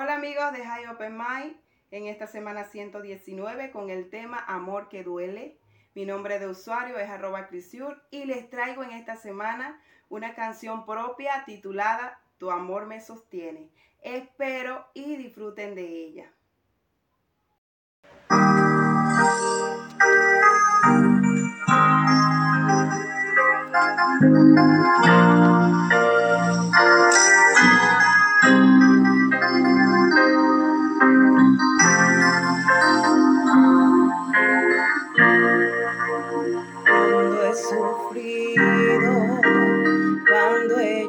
Hola amigos de High Open Mind, en esta semana 119 con el tema Amor que duele. Mi nombre de usuario es arroba Crisiur y les traigo en esta semana una canción propia titulada Tu amor me sostiene. Espero y disfruten de ella. Sufrido, cuando he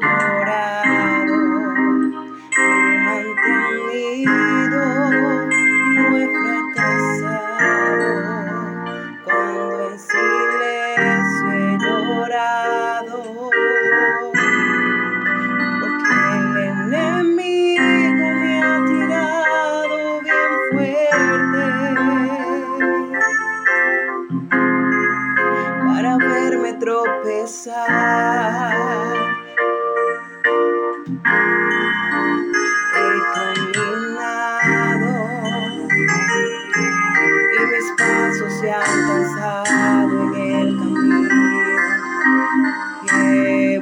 en el camino. Y he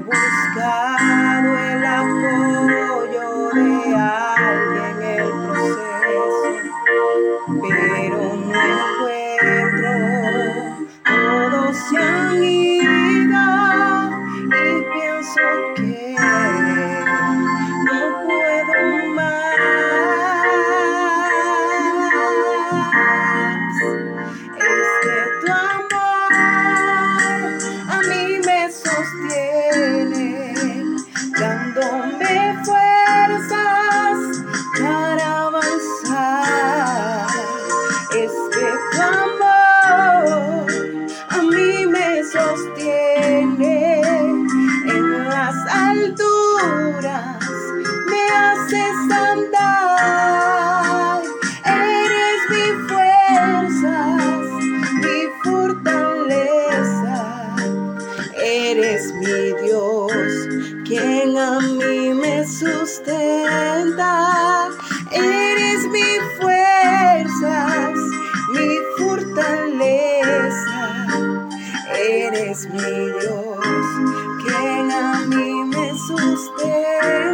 quien a mí me sustenta. Eres mi fuerzas, mi fortaleza. Eres mi Dios, quien a mí me sustenta.